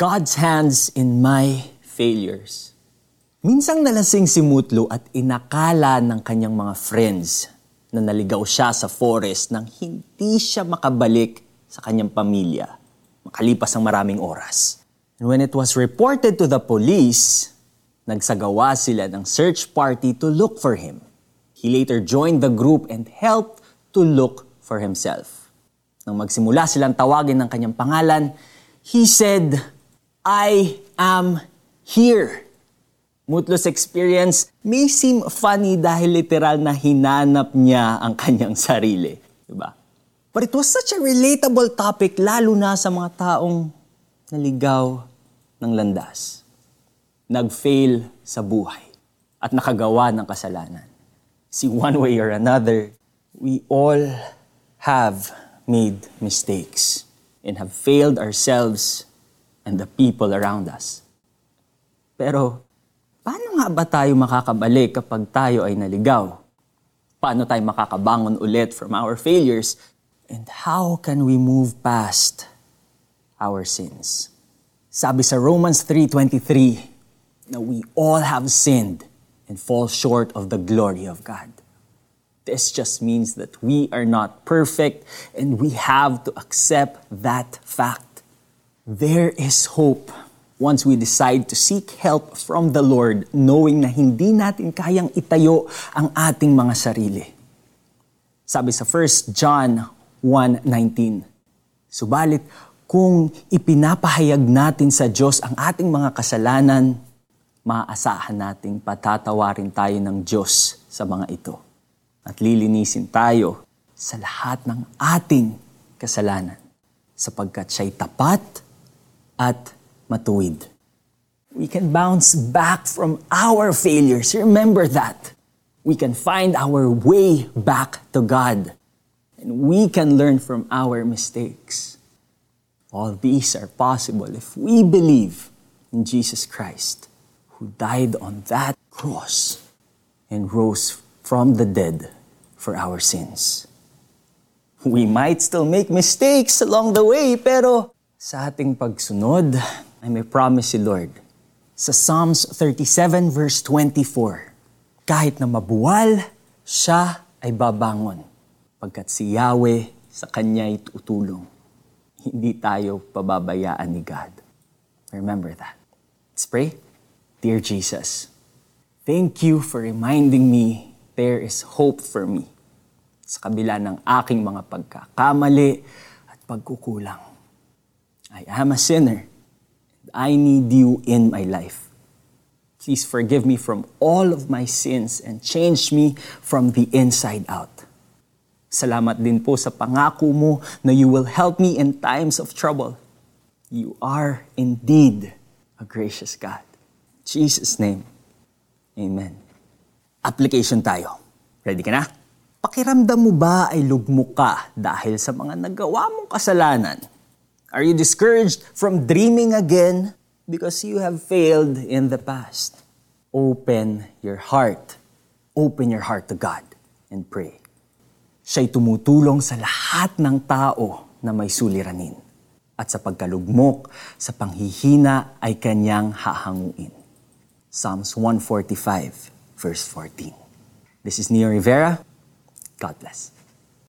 God's hands in my failures. Minsang nalasing si Mutlo at inakala ng kanyang mga friends na naligaw siya sa forest nang hindi siya makabalik sa kanyang pamilya makalipas ang maraming oras. And when it was reported to the police, nagsagawa sila ng search party to look for him. He later joined the group and helped to look for himself. Nang magsimula silang tawagin ng kanyang pangalan, he said, I am here. Mutlo's experience may seem funny dahil literal na hinanap niya ang kanyang sarili. Diba? But it was such a relatable topic lalo na sa mga taong naligaw ng landas. Nag-fail sa buhay at nakagawa ng kasalanan. See, one way or another, we all have made mistakes and have failed ourselves and the people around us. Pero, paano nga ba tayo makakabalik kapag tayo ay naligaw? Paano tayo makakabangon ulit from our failures? And how can we move past our sins? Sabi sa Romans 3.23 na we all have sinned and fall short of the glory of God. This just means that we are not perfect and we have to accept that fact. There is hope once we decide to seek help from the Lord knowing na hindi natin kayang itayo ang ating mga sarili. Sabi sa 1 John 1.19, Subalit, kung ipinapahayag natin sa Diyos ang ating mga kasalanan, maaasahan nating patatawarin tayo ng Diyos sa mga ito. At lilinisin tayo sa lahat ng ating kasalanan sapagkat siya'y tapat at matuwid. We can bounce back from our failures. Remember that. We can find our way back to God. And we can learn from our mistakes. All these are possible if we believe in Jesus Christ, who died on that cross and rose from the dead for our sins. We might still make mistakes along the way, pero sa ating pagsunod ay may promise si Lord. Sa Psalms 37 verse 24, kahit na mabuwal, siya ay babangon pagkat si Yahweh sa kanya'y tutulong. Hindi tayo pababayaan ni God. Remember that. Let's pray. Dear Jesus, thank you for reminding me there is hope for me sa kabila ng aking mga pagkakamali at pagkukulang. I am a sinner. I need you in my life. Please forgive me from all of my sins and change me from the inside out. Salamat din po sa pangako mo na you will help me in times of trouble. You are indeed a gracious God. In Jesus' name, Amen. Application tayo. Ready ka na? Pakiramdam mo ba ay lugmok ka dahil sa mga nagawa mong kasalanan? Are you discouraged from dreaming again because you have failed in the past? Open your heart. Open your heart to God and pray. Siya'y tumutulong sa lahat ng tao na may suliranin. At sa pagkalugmok, sa panghihina ay kanyang hahanguin. Psalms 145, verse 14. This is Neo Rivera. God bless.